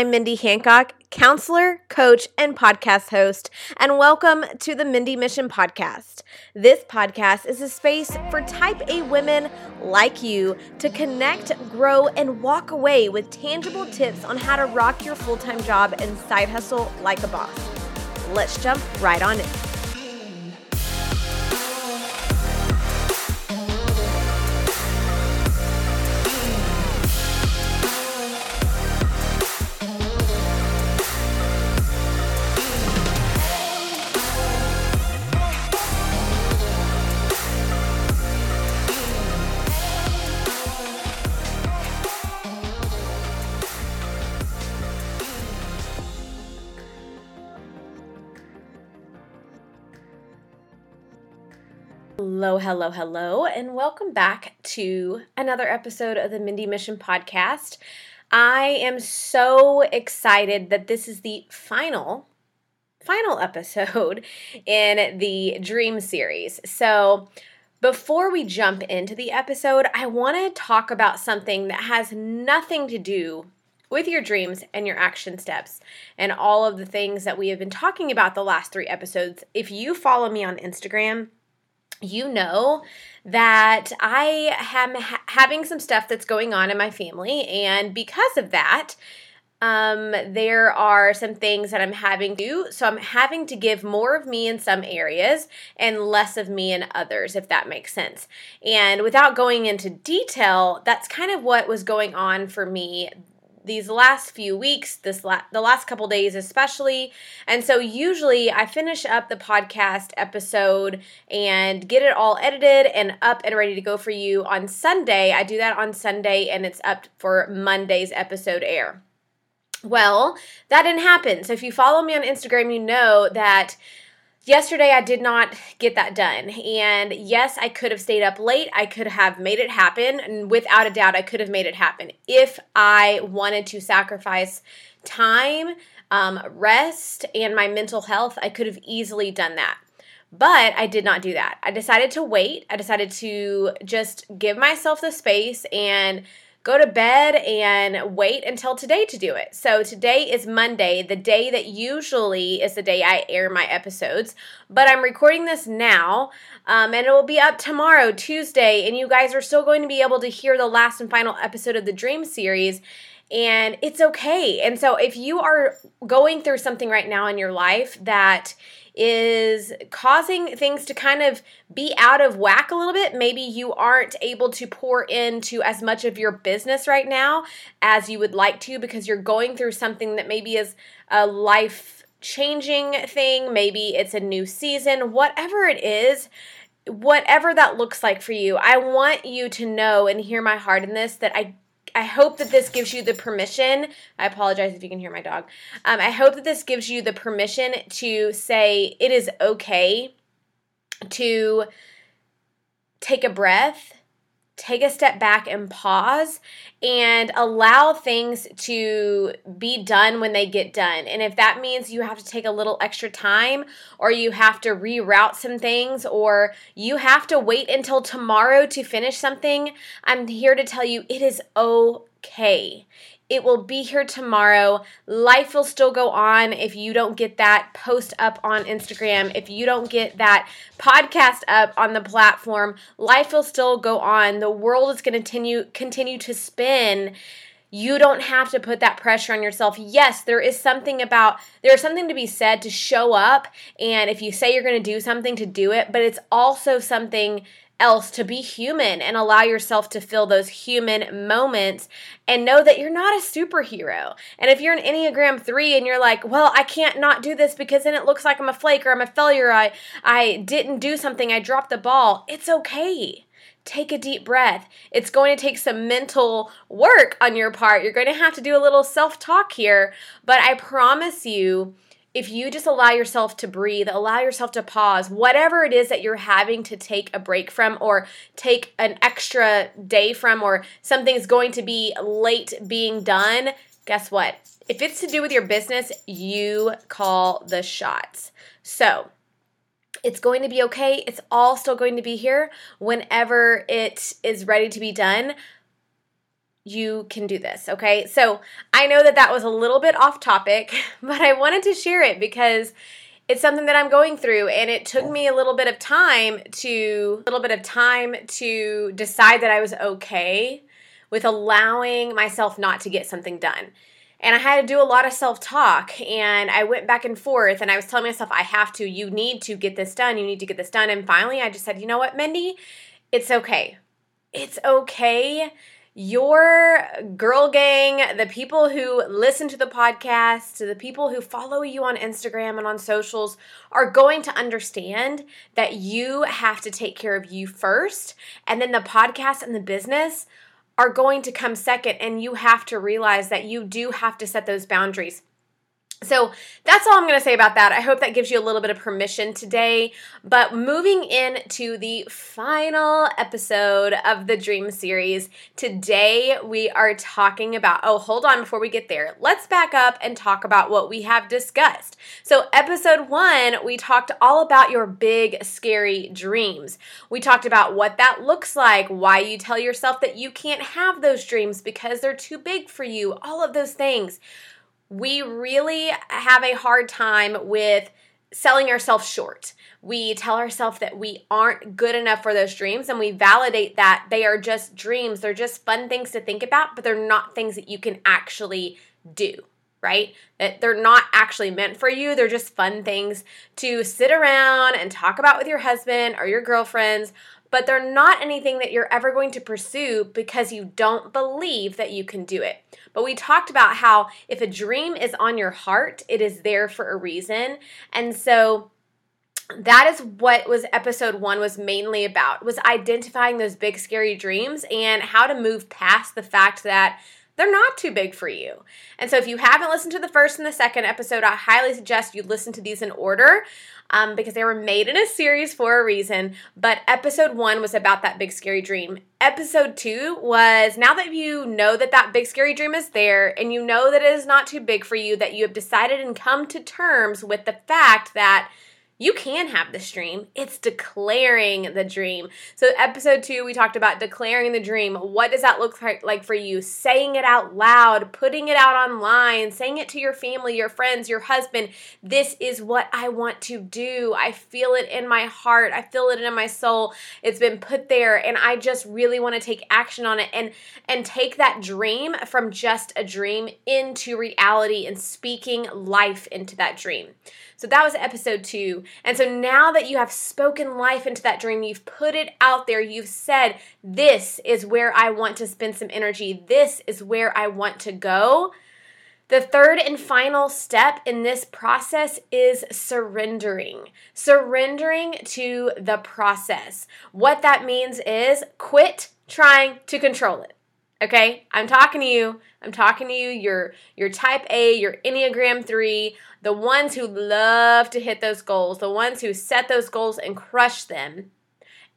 I'm Mindy Hancock, counselor, coach, and podcast host, and welcome to the Mindy Mission Podcast. This podcast is a space for type A women like you to connect, grow, and walk away with tangible tips on how to rock your full time job and side hustle like a boss. Let's jump right on in. Hello, hello, hello, and welcome back to another episode of the Mindy Mission Podcast. I am so excited that this is the final, final episode in the Dream series. So, before we jump into the episode, I want to talk about something that has nothing to do with your dreams and your action steps and all of the things that we have been talking about the last three episodes. If you follow me on Instagram, you know that I am ha- having some stuff that's going on in my family, and because of that, um, there are some things that I'm having to do. So I'm having to give more of me in some areas and less of me in others, if that makes sense. And without going into detail, that's kind of what was going on for me these last few weeks, this la- the last couple days especially. And so usually I finish up the podcast episode and get it all edited and up and ready to go for you on Sunday. I do that on Sunday and it's up for Monday's episode air. Well, that didn't happen. So if you follow me on Instagram, you know that yesterday I did not get that done. And yes, I could have stayed up late. I could have made it happen. And without a doubt, I could have made it happen if I wanted to sacrifice time, um, rest, and my mental health. I could have easily done that. But I did not do that. I decided to wait. I decided to just give myself the space and go to bed and wait until today to do it. So today is Monday, the day that usually is the day I air my episodes, but I'm recording this now. Um, and it will be up tomorrow, Tuesday, and you guys are still going to be able to hear the last and final episode of the Dream series and it's okay. And so if you are going through something right now in your life that is causing things to kind of be out of whack a little bit. Maybe you aren't able to pour into as much of your business right now as you would like to because you're going through something that maybe is a life changing thing. Maybe it's a new season, whatever it is whatever that looks like for you, I want you to know and hear my heart in this that I I hope that this gives you the permission. I apologize if you can hear my dog. Um, I hope that this gives you the permission to say it is okay to take a breath take a step back and pause and allow things to be done when they get done. And if that means you have to take a little extra time or you have to reroute some things or you have to wait until tomorrow to finish something, I'm here to tell you it is okay. It will be here tomorrow. Life will still go on if you don't get that post up on Instagram, if you don't get that podcast up on the platform. Life will still go on. The world is going to continue continue to spin you don't have to put that pressure on yourself. Yes, there is something about there's something to be said to show up and if you say you're going to do something to do it, but it's also something else to be human and allow yourself to feel those human moments and know that you're not a superhero. And if you're an Enneagram 3 and you're like, "Well, I can't not do this because then it looks like I'm a flake or I'm a failure. I I didn't do something. I dropped the ball." It's okay. Take a deep breath. It's going to take some mental work on your part. You're going to have to do a little self-talk here, but I promise you if you just allow yourself to breathe, allow yourself to pause, whatever it is that you're having to take a break from or take an extra day from, or something's going to be late being done, guess what? If it's to do with your business, you call the shots. So, it's going to be okay. It's all still going to be here whenever it is ready to be done. You can do this, okay? So I know that that was a little bit off topic, but I wanted to share it because it's something that I'm going through and it took me a little bit of time to a little bit of time to decide that I was okay with allowing myself not to get something done. And I had to do a lot of self talk and I went back and forth and I was telling myself, I have to, you need to get this done, you need to get this done. And finally, I just said, you know what, Mindy? It's okay. It's okay your girl gang, the people who listen to the podcast, the people who follow you on Instagram and on socials are going to understand that you have to take care of you first. And then the podcast and the business are going to come second. And you have to realize that you do have to set those boundaries. So that's all I'm going to say about that. I hope that gives you a little bit of permission today. But moving into the final episode of the Dream series, today we are talking about. Oh, hold on before we get there. Let's back up and talk about what we have discussed. So, episode one, we talked all about your big, scary dreams. We talked about what that looks like, why you tell yourself that you can't have those dreams because they're too big for you, all of those things we really have a hard time with selling ourselves short. We tell ourselves that we aren't good enough for those dreams and we validate that they are just dreams. They're just fun things to think about, but they're not things that you can actually do, right? That they're not actually meant for you. They're just fun things to sit around and talk about with your husband or your girlfriends, but they're not anything that you're ever going to pursue because you don't believe that you can do it. But we talked about how if a dream is on your heart, it is there for a reason. And so that is what was episode 1 was mainly about was identifying those big scary dreams and how to move past the fact that they're not too big for you. And so if you haven't listened to the first and the second episode, I highly suggest you listen to these in order um, because they were made in a series for a reason. But episode one was about that big scary dream. Episode two was now that you know that that big scary dream is there and you know that it is not too big for you, that you have decided and come to terms with the fact that you can have this dream. It's declaring the dream. So, episode two, we talked about declaring the dream. What does that look like for you? Saying it out loud, putting it out online, saying it to your family, your friends, your husband. This is what I want to do. I feel it in my heart. I feel it in my soul. It's been put there, and I just really want to take action on it and and take that dream from just a dream into reality and speaking life into that dream. So that was episode two. And so now that you have spoken life into that dream, you've put it out there, you've said, This is where I want to spend some energy, this is where I want to go. The third and final step in this process is surrendering. Surrendering to the process. What that means is quit trying to control it. Okay? I'm talking to you. I'm talking to you. You're you're type A, you're Enneagram 3 the ones who love to hit those goals, the ones who set those goals and crush them.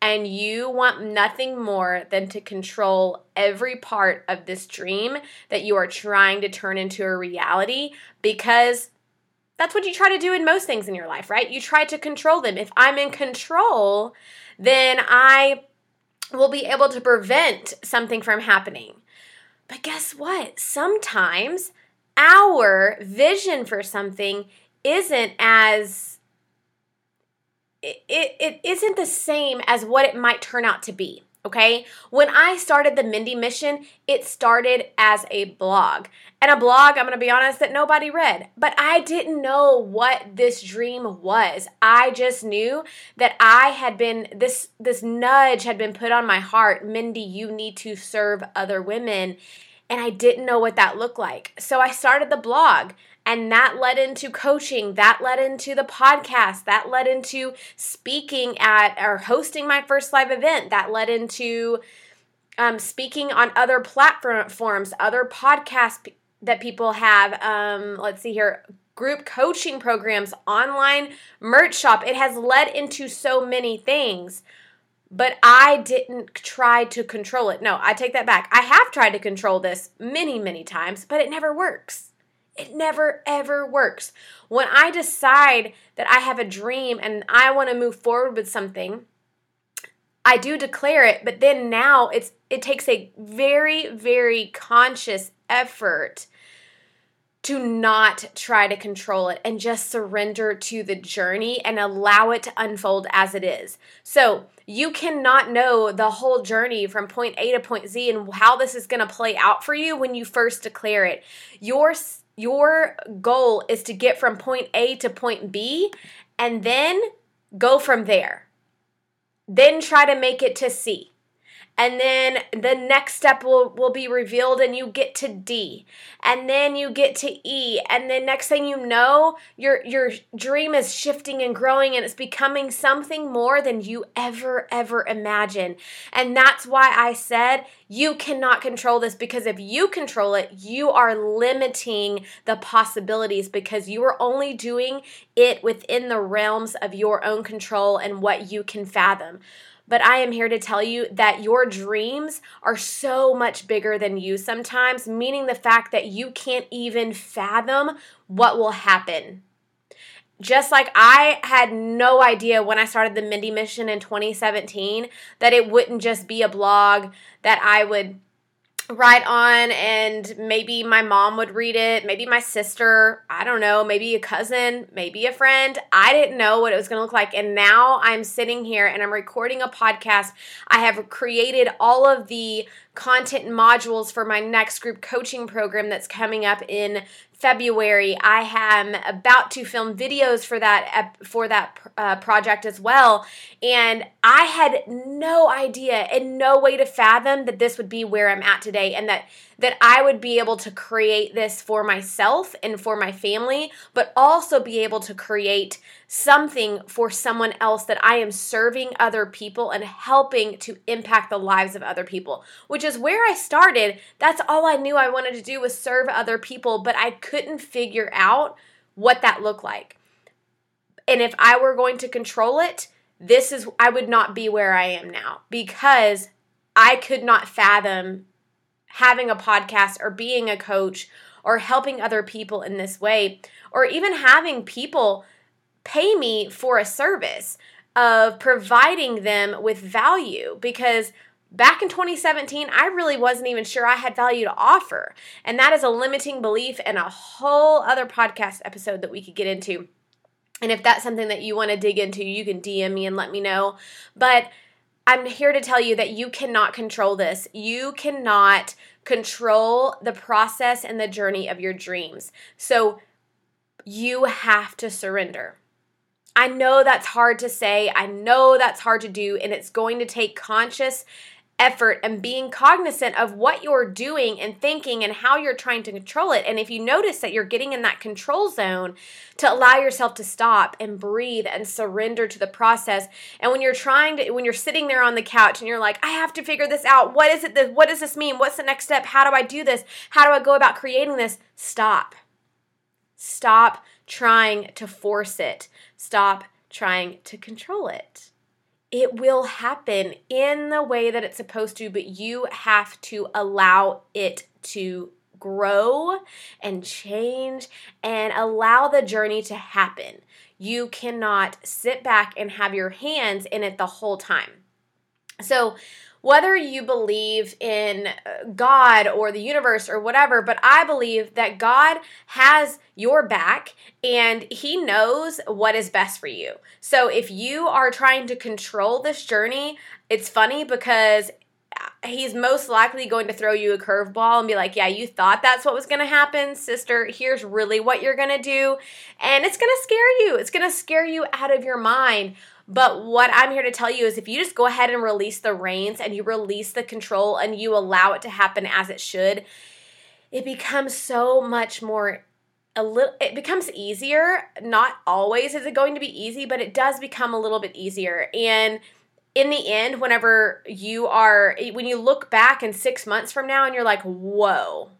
And you want nothing more than to control every part of this dream that you are trying to turn into a reality because that's what you try to do in most things in your life, right? You try to control them. If I'm in control, then I will be able to prevent something from happening. But guess what? Sometimes our vision for something isn't as it, it, it isn't the same as what it might turn out to be. Okay. When I started the Mindy Mission, it started as a blog. And a blog, I'm to be honest, that nobody read. But I didn't know what this dream was. I just knew that I had been, this, this nudge had been put on my heart Mindy, you need to serve other women and I didn't know what that looked like. So I started the blog. And that led into coaching, that led into the podcast, that led into speaking at or hosting my first live event, that led into um, speaking on other platforms, other podcasts that people have. Um, let's see here group coaching programs, online merch shop. It has led into so many things but I didn't try to control it. No, I take that back. I have tried to control this many, many times, but it never works. It never, ever works. When I decide that I have a dream and I want to move forward with something, I do declare it, but then now it's it takes a very very conscious effort to not try to control it and just surrender to the journey and allow it to unfold as it is. So, you cannot know the whole journey from point A to point Z and how this is going to play out for you when you first declare it. Your your goal is to get from point A to point B and then go from there. Then try to make it to C and then the next step will, will be revealed and you get to D. And then you get to E. And then next thing you know your your dream is shifting and growing and it's becoming something more than you ever ever imagined. And that's why I said you cannot control this because if you control it you are limiting the possibilities because you are only doing it within the realms of your own control and what you can fathom but I am here to tell you that your dreams are so much bigger than you sometimes, meaning the fact that you can't even fathom what will happen. Just like I had no idea when I started the Mindy Mission in 2017 that it wouldn't just be a blog that I would write on and maybe my mom would read it, maybe my sister, I don't know, maybe a cousin, maybe a friend. I didn't know what it was going to look like and now I'm sitting here and I'm recording a podcast. I have created all of the content modules for my next group coaching program that's coming up in February. I am about to film videos for that for that uh, project as well, and I had no idea and no way to fathom that this would be where I'm at today, and that that I would be able to create this for myself and for my family, but also be able to create something for someone else that I am serving other people and helping to impact the lives of other people, which is where I started. That's all I knew I wanted to do was serve other people, but I couldn't figure out what that looked like. And if I were going to control it, this is I would not be where I am now because I could not fathom having a podcast or being a coach or helping other people in this way or even having people pay me for a service of providing them with value. Because back in 2017 I really wasn't even sure I had value to offer. And that is a limiting belief and a whole other podcast episode that we could get into. And if that's something that you want to dig into you can DM me and let me know. But I'm here to tell you that you cannot control this. You cannot control the process and the journey of your dreams. So you have to surrender. I know that's hard to say. I know that's hard to do, and it's going to take conscious effort and being cognizant of what you're doing and thinking and how you're trying to control it. And if you notice that you're getting in that control zone, to allow yourself to stop and breathe and surrender to the process. And when you're trying to, when you're sitting there on the couch and you're like, I have to figure this out. What is it? That, what does this mean? What's the next step? How do I do this? How do I go about creating this? Stop. Stop trying to force it. Stop trying to control it it will happen in the way that it's supposed to, but you have to allow it to grow and change and allow the journey to happen. You cannot sit back and have your hands in it the whole time. So, whether you believe in uh, God or the universe or whatever, but I believe that God has your back and He knows what is best for you. So if you are trying to control this journey, it's funny because he's most likely going to throw you a curveball and be like, Yeah, you thought that's what was going to happen, sister. Here's really what you're going to do. And it's going to scare you. It's going to scare you out of your mind. But what I'm here to tell you is if you just go ahead and release the reins and you release the control and you allow it to happen as it should, it becomes so much more a little it becomes easier. Not always is it going to be easy, but it does become a little bit easier. And in the end, whenever you are when you look back in 6 months from now and you're like, "Whoa.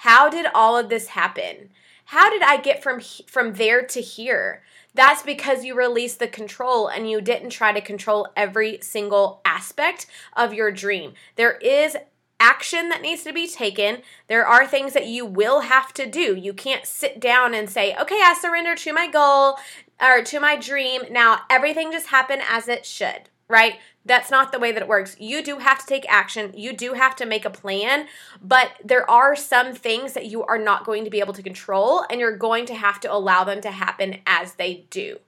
How did all of this happen? How did I get from from there to here?" That's because you released the control and you didn't try to control every single aspect of your dream. There is action that needs to be taken. There are things that you will have to do. You can't sit down and say, okay, I surrender to my goal or to my dream. Now everything just happened as it should, right? That's not the way that it works. You do have to take action. You do have to make a plan, but there are some things that you are not going to be able to control, and you're going to have to allow them to happen as they do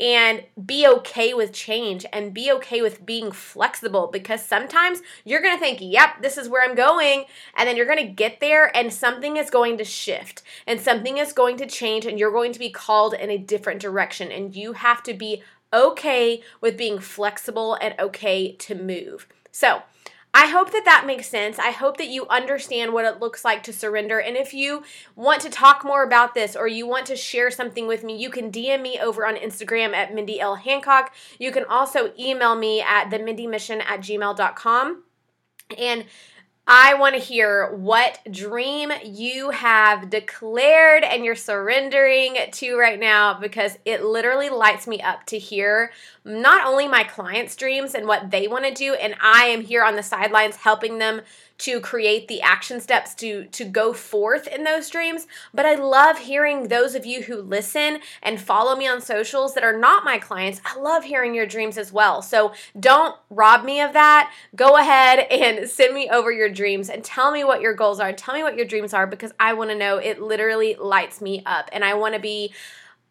and be okay with change and be okay with being flexible because sometimes you're going to think, yep, this is where I'm going. And then you're going to get there and something is going to shift and something is going to change and you're going to be called in a different direction. And you have to be okay with being flexible and okay to move. So, I hope that that makes sense. I hope that you understand what it looks like to surrender. And if you want to talk more about this or you want to share something with me, you can DM me over on Instagram at Mindy L. Hancock. You can also email me at themindymission at gmail.com. And I want to hear what dream you have declared and you're surrendering to right now because it literally lights me up to hear not only my clients' dreams and what they want to do, and I am here on the sidelines helping them to create the action steps to to go forth in those dreams. But i love hearing those of you who listen and follow me on socials that are not my clients. I love hearing your dreams as well. So don't rob me of that. Go ahead and send me over your dreams and tell me what your goals are. Tell me what your dreams are because i want to know. It literally lights me up and i want to be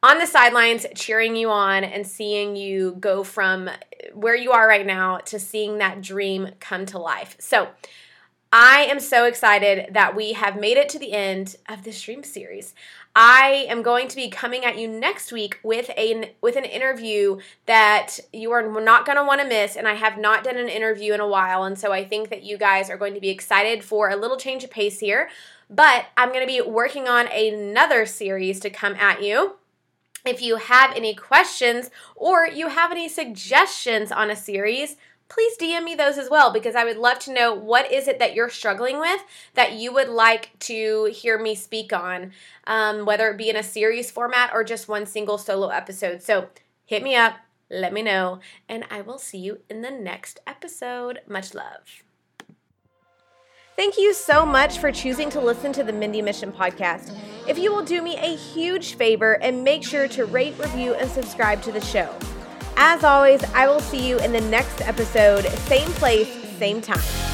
on the sidelines cheering you on and seeing you go from where you are right now to seeing that dream come to life. So, I am so excited that we have made it to the end of this dream series. I am going to be coming at you next week with a with an interview that you are not going to want to miss and I have not done an interview in a while and so I think that you guys are going to be excited for a little change of pace here. But I'm going to be working on another series to come at you. If you have any questions or you have any suggestions on a series, please DM me those as well because I would love to know what is it that you're struggling with that you would like to hear me speak on, um, whether it be in a series format or just one single solo episode. So hit me up, let me know, and I will see you in the next episode. Much love. Thank you so much for choosing to listen to the Mindy Mission podcast. If you will do me a huge favor and make sure to rate, review, and subscribe to the show. As always, I will see you in the next episode, same place, same time.